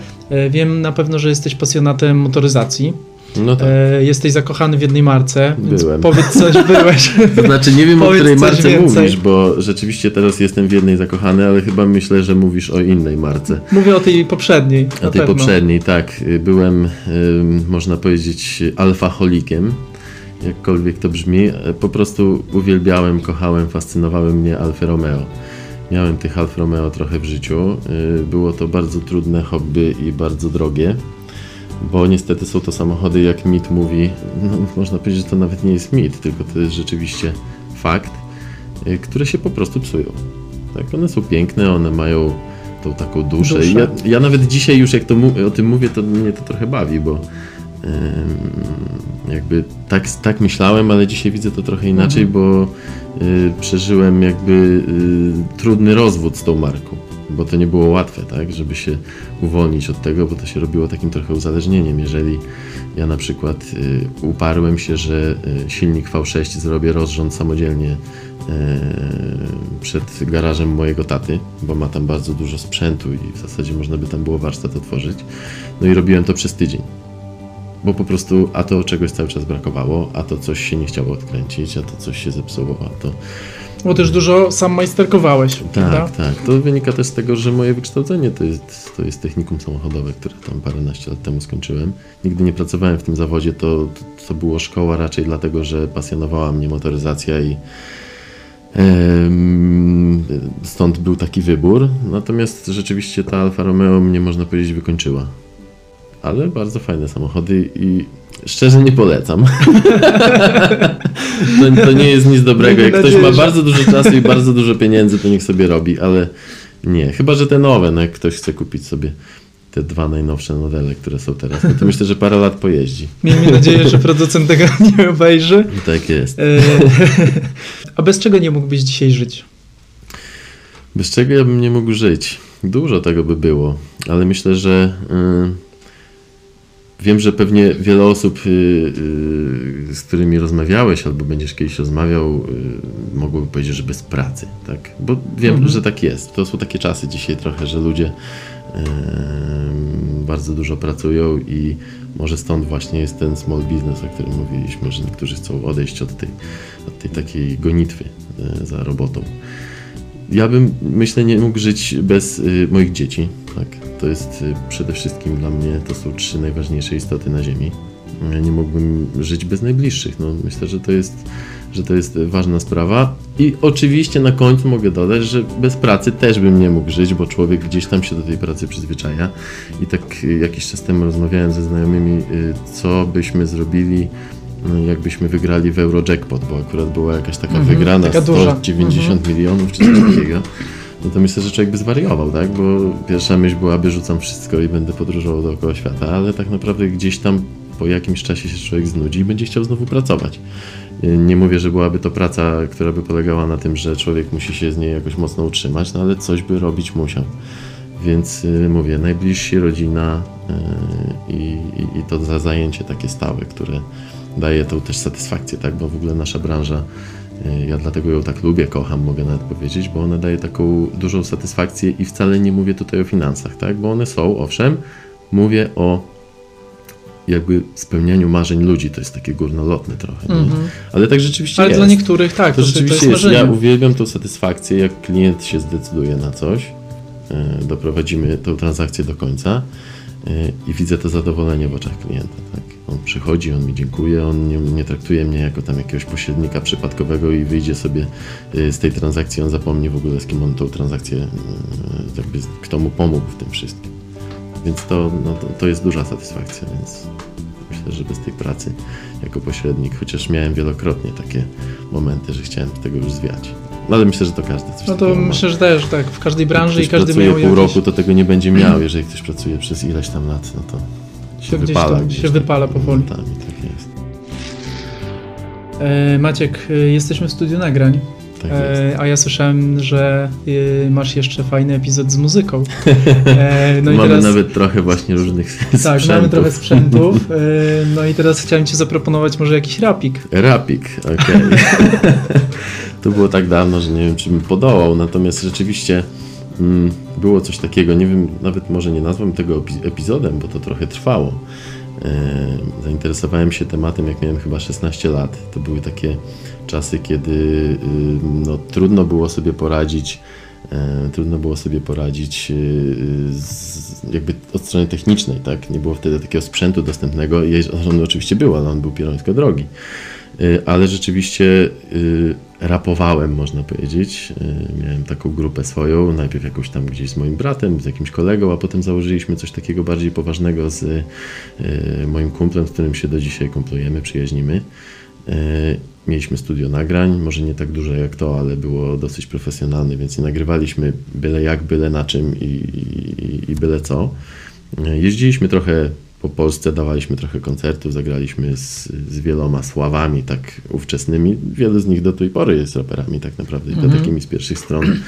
wiem na pewno, że jesteś pasjonatem motoryzacji. No tak. E, jesteś zakochany w jednej marce, Byłem. powiedz coś, byłeś. <laughs> To znaczy, nie wiem o której marce więcej. mówisz, bo rzeczywiście teraz jestem w jednej zakochany, ale chyba myślę, że mówisz o innej marce. Mówię o tej poprzedniej. O tej pewno. poprzedniej, tak. Byłem, można powiedzieć, alfaholikiem. Jakkolwiek to brzmi, po prostu uwielbiałem, kochałem, fascynowały mnie Alfa Romeo. Miałem tych Alfa Romeo trochę w życiu. Y, Było to bardzo trudne hobby i bardzo drogie, bo niestety są to samochody, jak mit mówi, no, można powiedzieć, że to nawet nie jest mit, tylko to jest rzeczywiście fakt, y, które się po prostu psują. Tak, one są piękne, one mają tą taką duszę. Ja, ja nawet dzisiaj już jak to o tym mówię, to mnie to trochę bawi, bo jakby tak, tak myślałem, ale dzisiaj widzę to trochę inaczej, Mhm. bo y, przeżyłem jakby y, trudny rozwód z tą marką, bo to nie było łatwe, tak, żeby się uwolnić od tego, bo to się robiło takim trochę uzależnieniem. Jeżeli ja na przykład y, uparłem się, że y, silnik V6 zrobię rozrząd samodzielnie e, przed garażem mojego taty, bo ma tam bardzo dużo sprzętu i w zasadzie można by tam było warsztat otworzyć. No i robiłem to przez tydzień. Bo po prostu a to czegoś cały czas brakowało, a to coś się nie chciało odkręcić, a to coś się zepsuło, a to... Bo też dużo sam majsterkowałeś, prawda? Tak, tak. To wynika też z tego, że moje wykształcenie to jest, to jest technikum samochodowe, które tam paręnaście lat temu skończyłem. Nigdy nie pracowałem w tym zawodzie, to, to była szkoła raczej dlatego, że pasjonowała mnie motoryzacja i stąd był taki wybór. Natomiast rzeczywiście ta Alfa Romeo mnie, można powiedzieć, wykończyła. Ale bardzo fajne samochody i szczerze nie polecam. <laughs> to, to nie jest nic dobrego. Jak ktoś ma bardzo dużo czasu i bardzo dużo pieniędzy, to niech sobie robi, ale nie. Chyba, że te nowe, no jak ktoś chce kupić sobie te dwa najnowsze modele, które są teraz, no to myślę, że parę lat pojeździ. Miejmy nadzieję, że producent tego <laughs> nie obejrzy. Tak jest. E, <laughs> A bez czego nie mógłbyś dzisiaj żyć? Bez czego ja bym nie mógł żyć? Dużo tego by było, ale myślę, że y, wiem, że pewnie wiele osób, y, y, z którymi rozmawiałeś albo będziesz kiedyś rozmawiał, y, mogłoby powiedzieć, że bez pracy, tak? Bo wiem, Mhm. że tak jest. To są takie czasy dzisiaj trochę, że ludzie bardzo dużo pracują i może stąd właśnie jest ten small business, o którym mówiliśmy, że niektórzy chcą odejść od tej, od tej takiej gonitwy y, za robotą. Ja bym, myślę, nie mógł żyć bez moich dzieci. Tak? To jest y, przede wszystkim dla mnie, to są trzy najważniejsze istoty na Ziemi. nie mógłbym żyć bez najbliższych. No, myślę, że to jest że to jest ważna sprawa. I oczywiście na końcu mogę dodać, że bez pracy też bym nie mógł żyć, bo człowiek gdzieś tam się do tej pracy przyzwyczaja. I tak jakiś czas temu rozmawiałem ze znajomymi, y, co byśmy zrobili, jakbyśmy wygrali w Eurojackpot, bo akurat była jakaś taka mhm, wygrana taka 190 mhm. milionów czy coś takiego. <clears throat> No to myślę, że człowiek by zwariował, tak? Bo pierwsza myśl byłaby, rzucam wszystko i będę podróżował dookoła świata, ale tak naprawdę gdzieś tam po jakimś czasie się człowiek znudzi i będzie chciał znowu pracować. Nie mówię, że byłaby to praca, która by polegała na tym, że człowiek musi się z niej jakoś mocno utrzymać, no ale coś by robić musiał. Więc y, mówię, najbliżsi rodzina y, i, i, i to za zajęcie takie stałe, które daje tą też satysfakcję, tak? Bo w ogóle nasza branża, y, ja dlatego ją tak lubię, kocham, mogę nawet powiedzieć, bo ona daje taką dużą satysfakcję i wcale nie mówię tutaj o finansach, tak? Bo one są, owszem, mówię o jakby spełnianiu marzeń ludzi. To jest takie górnolotne trochę. Mm -hmm. Ale tak rzeczywiście Ale jest. dla niektórych tak, to, to rzeczywiście to jest. jest. Ja uwielbiam tą satysfakcję, jak klient się zdecyduje na coś, e, doprowadzimy tą transakcję do końca e, i widzę to zadowolenie w oczach klienta. Tak? On przychodzi, on mi dziękuje, on nie, nie, traktuje mnie jako tam jakiegoś pośrednika przypadkowego i wyjdzie sobie e, z tej transakcji, on zapomni w ogóle z kim on tą transakcję, jakby kto mu pomógł w tym wszystkim. Więc to, no, to, to jest duża satysfakcja, więc myślę, że bez tej pracy jako pośrednik, chociaż miałem wielokrotnie takie momenty, że chciałem tego już zwiać. No ale myślę, że to każdy coś No to myślę, że też tak, w każdej branży i każdy miał pół jakieś... roku, to tego nie będzie miał. Jeżeli ktoś pracuje przez ileś tam lat, no to się wypala. Gdzieś, się wypala powoli. tak jest. E, Maciek, e, jesteśmy w studiu nagrań. Tak e, a ja słyszałem, że e, masz jeszcze fajny epizod z muzyką. <laughs> E, no mamy teraz... nawet trochę właśnie różnych tak, <laughs> sprzętów. Tak, mamy trochę sprzętów. <laughs> No i teraz chciałem Ci zaproponować może jakiś rapik. Rapik, okej. Okay. to było tak dawno, że nie wiem, czy bym podołał, natomiast rzeczywiście było coś takiego, nie wiem, nawet może nie nazwam tego epizodem, bo to trochę trwało. Zainteresowałem się tematem, jak miałem chyba 16 lat. To były takie czasy, kiedy y, no, trudno było sobie poradzić e, trudno było sobie poradzić y, z, jakby od strony technicznej, tak? Nie było wtedy takiego sprzętu dostępnego. On oczywiście był, ale on był pierońsko drogi. Y, ale rzeczywiście rapowałem, można powiedzieć. Miałem taką grupę swoją, najpierw jakąś tam gdzieś z moim bratem, z jakimś kolegą, a potem założyliśmy coś takiego bardziej poważnego z moim kumplem, z którym się do dzisiaj kumplujemy, przyjaźnimy. Mieliśmy studio nagrań, może nie tak duże jak to, ale było dosyć profesjonalne, więc nie nagrywaliśmy byle jak, byle na czym i, i, i byle co. Jeździliśmy trochę po Polsce, dawaliśmy trochę koncertów, zagraliśmy z, z wieloma sławami tak ówczesnymi. Wielu z nich do tej pory jest raperami tak naprawdę, mhm. to takimi z pierwszych stron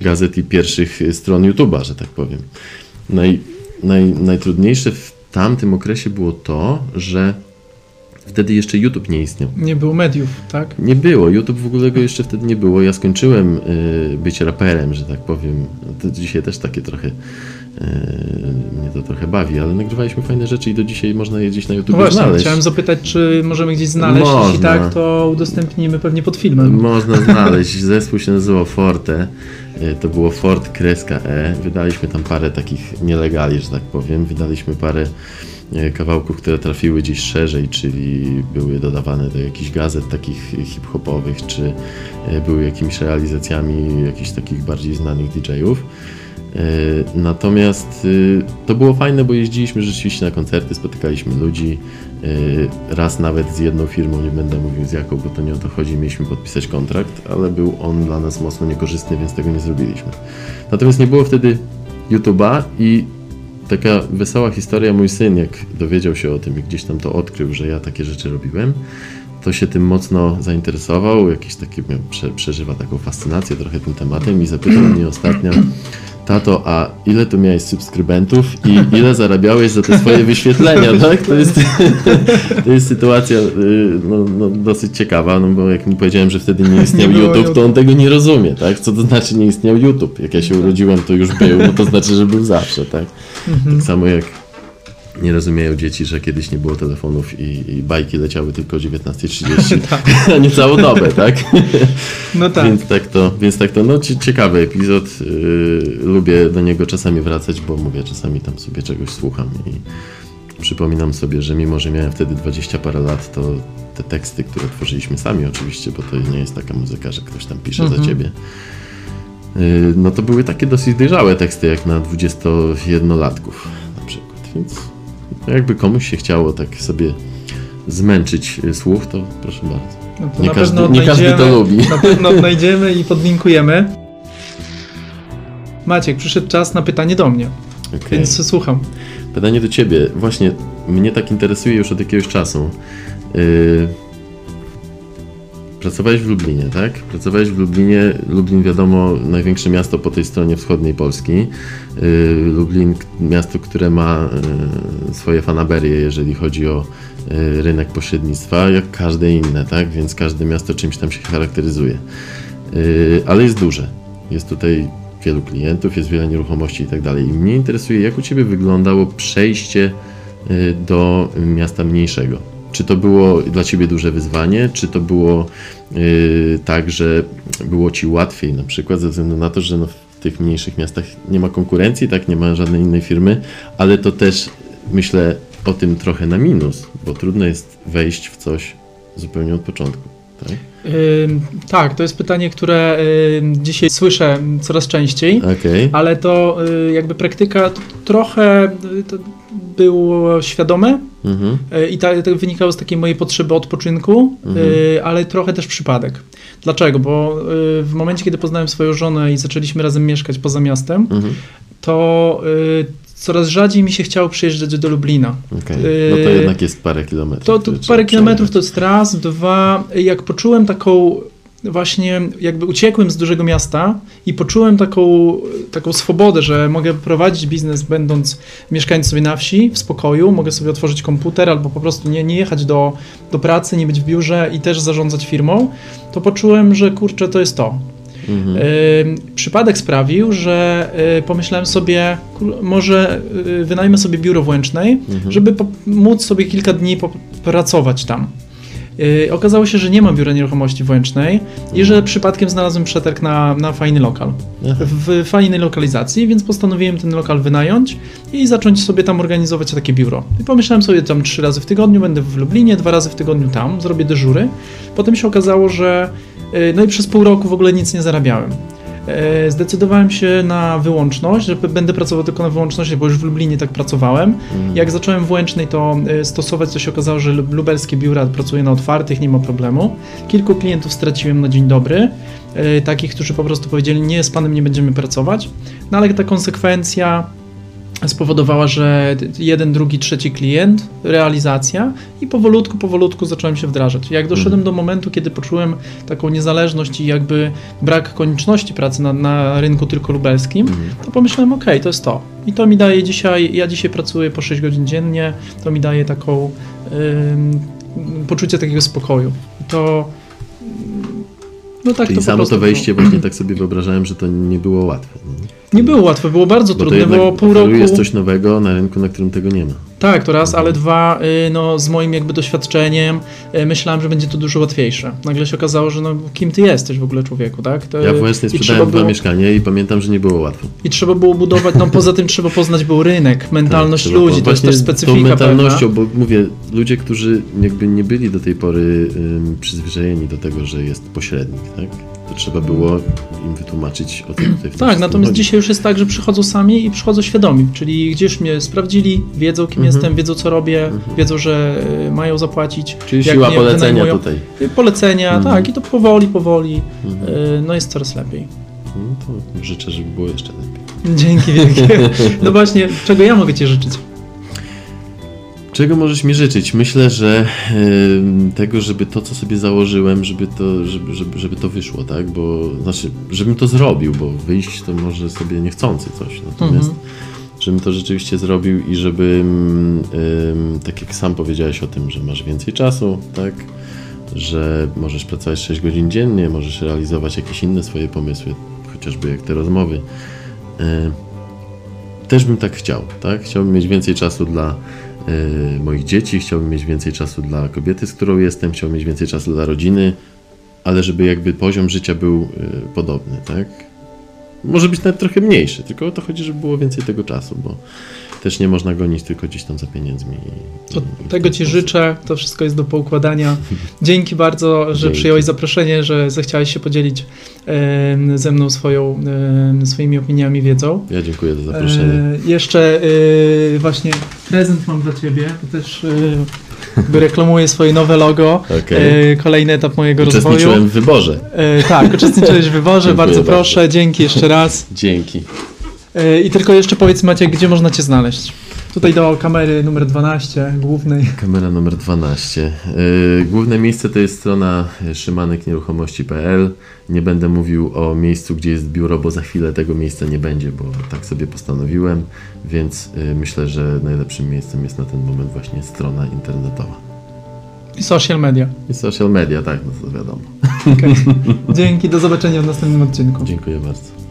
gazet i pierwszych stron YouTube'a, że tak powiem. Naj, naj, najtrudniejsze w tamtym okresie było to, że Wtedy jeszcze YouTube nie istniał. Nie było mediów, tak? Nie było. YouTube w ogóle go jeszcze wtedy nie było. Ja skończyłem y, być raperem, że tak powiem. To dzisiaj też takie trochę y, mnie to trochę bawi, ale nagrywaliśmy fajne rzeczy i do dzisiaj można je gdzieś na YouTube no właśnie, znaleźć. Chciałem zapytać, czy możemy gdzieś znaleźć. Można. Jeśli tak, to udostępnimy pewnie pod filmem. Można <laughs> znaleźć. Zespół się nazywał Forte. Y, to było Fort Kreska E. Wydaliśmy tam parę takich nielegali, że tak powiem. Wydaliśmy parę E, kawałków, które trafiły gdzieś szerzej, czyli były dodawane do jakichś gazet takich hip-hopowych, czy były jakimiś realizacjami jakichś takich bardziej znanych DJ-ów. E, natomiast to było fajne, bo jeździliśmy rzeczywiście na koncerty, spotykaliśmy ludzi. Raz nawet z jedną firmą, nie będę mówił z jaką, bo to nie o to chodzi, mieliśmy podpisać kontrakt, ale był on dla nas mocno niekorzystny, więc tego nie zrobiliśmy. Natomiast nie było wtedy YouTube'a i taka wesoła historia. Mój syn, jak dowiedział się o tym i gdzieś tam to odkrył, że ja takie rzeczy robiłem, to się tym mocno zainteresował. Jakiś taki prze, przeżywa taką fascynację trochę tym tematem i zapytał mnie ostatnio, tato, a ile tu miałeś subskrybentów i ile zarabiałeś za te swoje wyświetlenia, <laughs> tak? To jest, to jest sytuacja y, no, no, dosyć ciekawa, no bo jak mi powiedziałem, że wtedy nie <laughs> istniał nie YouTube, to on tego nie rozumie, tak? Co to znaczy nie istniał YouTube? Jak ja się urodziłem, to już był, no to znaczy, że był zawsze, tak? Mhm. Tak samo jak nie rozumieją dzieci, że kiedyś nie było telefonów i, i bajki leciały tylko o 19.30, tak. a nie całą dobę, tak? <laughs> No tak. Więc tak to, więc tak to no ciekawy epizod. Yy, lubię do niego czasami wracać, bo mówię, czasami tam sobie czegoś słucham i, przypominam sobie, że mimo, że miałem wtedy 20 parę lat, to te teksty, które tworzyliśmy sami oczywiście, bo to nie jest taka muzyka, że ktoś tam pisze Mhm. za ciebie, y, no to były takie dosyć dojrzałe teksty, jak na 21-latków na przykład. Więc jakby komuś się chciało tak sobie zmęczyć y, słuch, to proszę bardzo. No to Nie każdy- nie każdy to lubi. Na pewno odnajdziemy i podlinkujemy. Maciek, przyszedł czas na pytanie do mnie, Okej. więc słucham. Pytanie do ciebie. Właśnie mnie tak interesuje już od jakiegoś czasu. Yy... Pracowałeś w Lublinie, tak? Pracowałeś w Lublinie. Lublin, wiadomo, największe miasto po tej stronie wschodniej Polski. Yy, Lublin, miasto, które ma yy, swoje fanaberie, jeżeli chodzi o yy, rynek pośrednictwa, jak każde inne, tak? Więc każde miasto czymś tam się charakteryzuje. Ale jest duże. Jest tutaj wielu klientów, jest wiele nieruchomości i tak dalej. I mnie interesuje, jak u Ciebie wyglądało przejście y, do miasta mniejszego. Czy to było dla Ciebie duże wyzwanie, czy to było y, tak, że było Ci łatwiej na przykład ze względu na to, że no w tych mniejszych miastach nie ma konkurencji, tak, nie ma żadnej innej firmy, ale to też myślę o tym trochę na minus, bo trudno jest wejść w coś zupełnie od początku. Tak? Ym, tak, to jest pytanie, które ym, dzisiaj słyszę coraz częściej, Okej. ale to y, jakby praktyka to trochę to było świadome Mhm. y, i ta, to wynikało z takiej mojej potrzeby odpoczynku, Mhm. y, ale trochę też przypadek. Dlaczego? Bo y, w momencie, kiedy poznałem swoją żonę i zaczęliśmy razem mieszkać poza miastem, Mhm. to coraz rzadziej mi się chciało przyjeżdżać do Lublina. Okej. No to jednak jest parę kilometrów. To, to parę kilometrów to jest raz, dwa. Jak poczułem taką właśnie, jakby uciekłem z dużego miasta i poczułem taką, taką swobodę, że mogę prowadzić biznes będąc mieszkając sobie na wsi, w spokoju, mogę sobie otworzyć komputer albo po prostu nie, nie jechać do, do pracy, nie być w biurze i też zarządzać firmą, to poczułem, że kurczę, to jest to. Mhm. Przypadek sprawił, że y, pomyślałem sobie, kur- może y, wynajmę sobie biuro w Łęcznej, Mhm. żeby po, móc sobie kilka dni pracować tam. Y, Okazało się, że nie ma biura nieruchomości w Łęcznej i że przypadkiem znalazłem przetarg na, na fajny lokal w fajnej lokalizacji, więc postanowiłem ten lokal wynająć i zacząć sobie tam organizować takie biuro. I pomyślałem sobie tam trzy razy w tygodniu będę w Lublinie, dwa razy w tygodniu tam, zrobię dyżury. Potem się okazało, że y, no i przez pół roku w ogóle nic nie zarabiałem. E, Zdecydowałem się na wyłączność, że będę pracował tylko na wyłączności, bo już w Lublinie tak pracowałem. Mhm. Jak zacząłem w Łęcznej to e, stosować, to się okazało, że lub- lubelskie biura pracuje na otwartych, nie ma problemu. Kilku klientów straciłem na dzień dobry, e, takich, którzy po prostu powiedzieli, nie, z panem nie będziemy pracować. No ale ta konsekwencja spowodowała, że jeden, drugi, trzeci klient, realizacja i powolutku, powolutku zacząłem się wdrażać. Jak doszedłem Mhm. do momentu, kiedy poczułem taką niezależność i jakby brak konieczności pracy na, na rynku tylko lubelskim, Mhm. to pomyślałem, okej, to jest to. I to mi daje dzisiaj, ja dzisiaj pracuję po 6 godzin dziennie, to mi daje taką ym, poczucie takiego spokoju. I to no tak Czyli to samo to wejście właśnie tak sobie wyobrażałem, że to nie było łatwe. Nie? Było łatwe, było bardzo Bo trudne, było pół roku. jest coś nowego na rynku, na którym tego nie ma. Tak, to raz, ale dwa, y, no z moim jakby doświadczeniem y, myślałem, że będzie to dużo łatwiejsze. Nagle się okazało, że no kim ty jesteś w ogóle człowieku, tak? To, Ja w trzeba sprzedałem dwa było- mieszkania i pamiętam, że nie było łatwo. I trzeba było budować, no poza tym trzeba poznać był rynek, mentalność Tak, ludzi, to jest też specyfika Tą mentalnością, pewna. bo mówię, ludzie, którzy jakby nie byli do tej pory ym, przyzwyczajeni do tego, że jest pośrednik, tak? To trzeba było im wytłumaczyć, o co tutaj tym Tak, natomiast chodzi. dzisiaj już jest tak, że przychodzą sami i przychodzą świadomi, czyli gdzieś mnie sprawdzili, wiedzą kim Mhm. Jestem, wiedzą co robię, wiedzą, że y, mają zapłacić. Czyli siła mnie polecenia wynajmują. tutaj. Y, Polecenia, Mhm. tak, i to powoli, powoli, Mhm. y, no jest coraz lepiej. No to życzę, żeby było jeszcze lepiej. <laughs> Dzięki wielkie. No właśnie, czego ja mogę Ci życzyć? Czego możesz mi życzyć? Myślę, że tego, żeby to, co sobie założyłem, żeby to, żeby, żeby, żeby to wyszło, tak? Bo, znaczy, żebym to zrobił, bo wyjść to może sobie niechcący coś. Natomiast Mhm. Żebym to rzeczywiście zrobił i żebym, em, tak jak sam powiedziałeś o tym, że masz więcej czasu, tak? Że możesz pracować 6 godzin dziennie, możesz realizować jakieś inne swoje pomysły, chociażby jak te rozmowy. E, też bym tak chciał, tak? Chciałbym mieć więcej czasu dla e, moich dzieci, chciałbym mieć więcej czasu dla kobiety, z którą jestem, chciałbym mieć więcej czasu dla rodziny, ale żeby jakby poziom życia był e, podobny, tak? Może być nawet trochę mniejszy, tylko o to chodzi, żeby było więcej tego czasu, bo też nie można gonić tylko gdzieś tam za pieniędzmi. i- i tego Ci sposób. życzę, to wszystko jest do poukładania. <laughs> Dzięki bardzo, że Dzięki. przyjąłeś zaproszenie, że zechciałeś się podzielić ze mną swoją, swoimi opiniami, wiedzą. Ja dziękuję za zaproszenie. E, jeszcze e, właśnie prezent mam dla Ciebie, to też jakby reklamuję swoje nowe logo. Okej. E, kolejny etap mojego rozwoju. Uczestniczyłem w wyborze. E, tak, uczestniczyłeś w wyborze, bardzo bardzo. proszę, dzięki jeszcze raz. Dzięki. E, I tylko jeszcze powiedz Maciek, gdzie można Cię znaleźć? Tutaj do kamery numer 12, głównej. Kamera numer 12. Yy, Główne miejsce to jest strona szymaneknieruchomości.pl. Nie będę mówił o miejscu, gdzie jest biuro, bo za chwilę tego miejsca nie będzie, bo tak sobie postanowiłem, więc yy, myślę, że najlepszym miejscem jest na ten moment właśnie strona internetowa. I social media. I social media, tak, no to wiadomo. Okay. <laughs> Dzięki, do zobaczenia w następnym odcinku. Dziękuję bardzo.